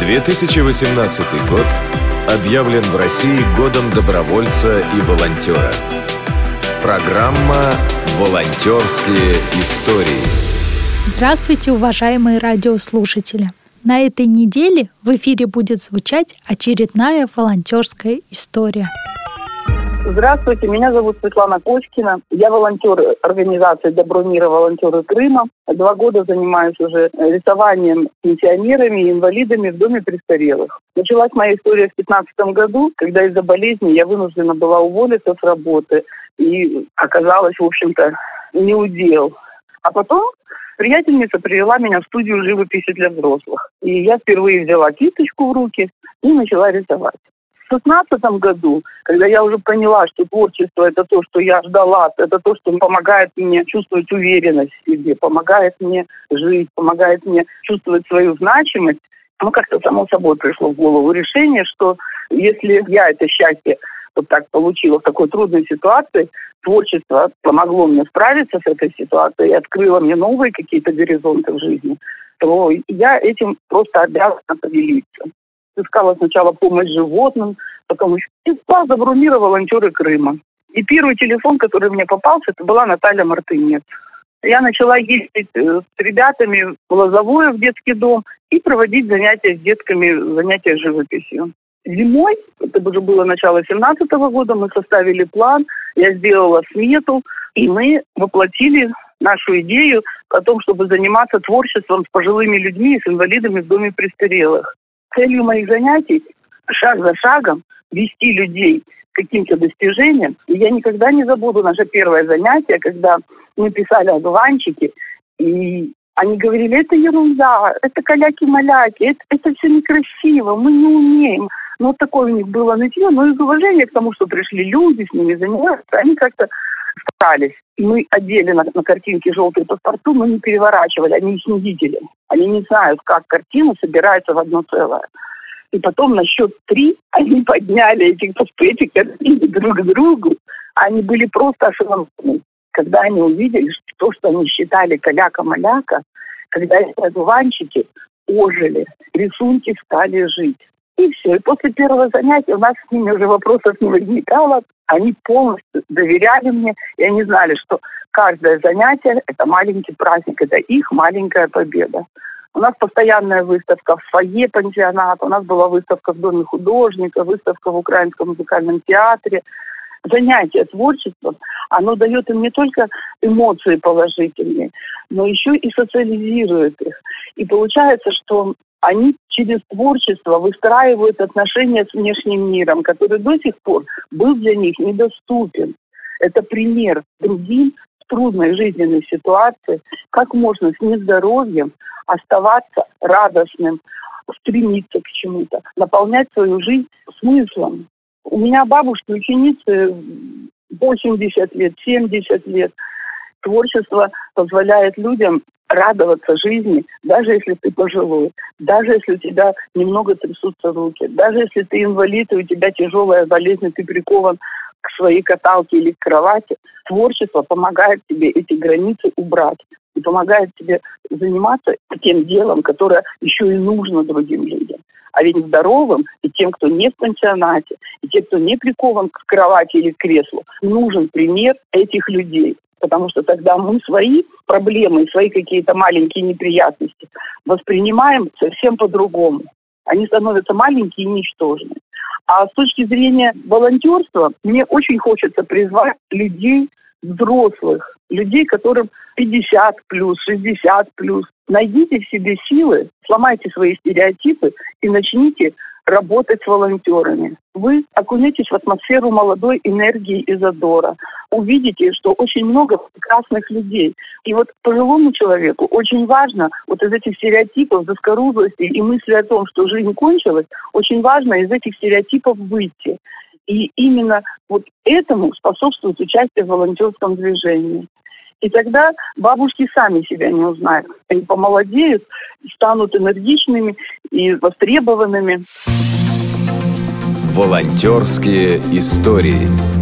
2018 год объявлен в России годом добровольца и волонтера. Программа «Волонтерские истории». Здравствуйте, уважаемые радиослушатели! На этой неделе в эфире будет звучать очередная волонтерская история – Здравствуйте, меня зовут Светлана Кочкина. Я волонтер организации «Добро мира. Волонтеры Крыма». Два года занимаюсь уже рисованием пенсионерами и инвалидами в доме престарелых. Началась моя история в 2015 году, когда из-за болезни я вынуждена была уволиться с работы. И оказалось, в общем-то, не удел. А потом приятельница привела меня в студию живописи для взрослых. И я впервые взяла кисточку в руки и начала рисовать. 2016 году, когда я уже поняла, что творчество это то, что я ждала, это то, что помогает мне чувствовать уверенность в себе, помогает мне жить, помогает мне чувствовать свою значимость, ну, как-то само собой пришло в голову решение, что если я это счастье вот так получила в такой трудной ситуации, творчество помогло мне справиться с этой ситуацией и открыло мне новые какие-то горизонты в жизни, то я этим просто обязана поделиться искала сначала помощь животным, потом еще добру мира волонтеры Крыма. И первый телефон, который мне попался, это была Наталья Мартынец. Я начала ездить э, с ребятами в Лозовое, в детский дом, и проводить занятия с детками, занятия живописью. Зимой, это уже было начало 17 года, мы составили план, я сделала смету, и мы воплотили нашу идею о том, чтобы заниматься творчеством с пожилыми людьми и с инвалидами в доме престарелых целью моих занятий шаг за шагом вести людей к каким-то достижениям. И я никогда не забуду наше первое занятие, когда мы писали одуванчики, и они говорили, это ерунда, это каляки-маляки, это, это все некрасиво, мы не умеем. Ну, вот такое у них было нытье, но из уважения к тому, что пришли люди, с ними заниматься, они как-то старались. И мы одели на, на картинке желтые паспорту, мы не переворачивали, они их не видели. Они не знают, как картина собирается в одно целое. И потом на счет три они подняли эти, эти картины друг к другу. Они были просто ошеломлены. Когда они увидели, что то, что они считали каляка-маляка, когда эти одуванчики ожили, рисунки стали жить. И все. И после первого занятия у нас с ними уже вопросов не возникало. Они полностью доверяли мне, и они знали, что каждое занятие – это маленький праздник, это их маленькая победа. У нас постоянная выставка в фойе пансионата, у нас была выставка в Доме художника, выставка в Украинском музыкальном театре. Занятие творчеством, оно дает им не только эмоции положительные, но еще и социализирует их. И получается, что они через творчество выстраивают отношения с внешним миром, который до сих пор был для них недоступен. Это пример другим в трудной жизненной ситуации, как можно с нездоровьем оставаться радостным, стремиться к чему-то, наполнять свою жизнь смыслом. У меня бабушки, ученицы 80 лет, 70 лет. Творчество позволяет людям радоваться жизни, даже если ты пожилой, даже если у тебя немного трясутся руки, даже если ты инвалид, и у тебя тяжелая болезнь, и ты прикован к своей каталке или к кровати, творчество помогает тебе эти границы убрать и помогает тебе заниматься тем делом, которое еще и нужно другим людям. А ведь здоровым и тем, кто не в пансионате, и тем, кто не прикован к кровати или к креслу, нужен пример этих людей потому что тогда мы свои проблемы, свои какие-то маленькие неприятности воспринимаем совсем по-другому. Они становятся маленькие и ничтожные. А с точки зрения волонтерства, мне очень хочется призвать людей взрослых, людей, которым 50 плюс, 60 плюс. Найдите в себе силы, сломайте свои стереотипы и начните работать с волонтерами. Вы окунетесь в атмосферу молодой энергии и задора. Увидите, что очень много прекрасных людей. И вот пожилому человеку очень важно вот из этих стереотипов, заскорузлости и мысли о том, что жизнь кончилась, очень важно из этих стереотипов выйти. И именно вот этому способствует участие в волонтерском движении. И тогда бабушки сами себя не узнают. Они помолодеют, станут энергичными и востребованными. Волонтерские истории.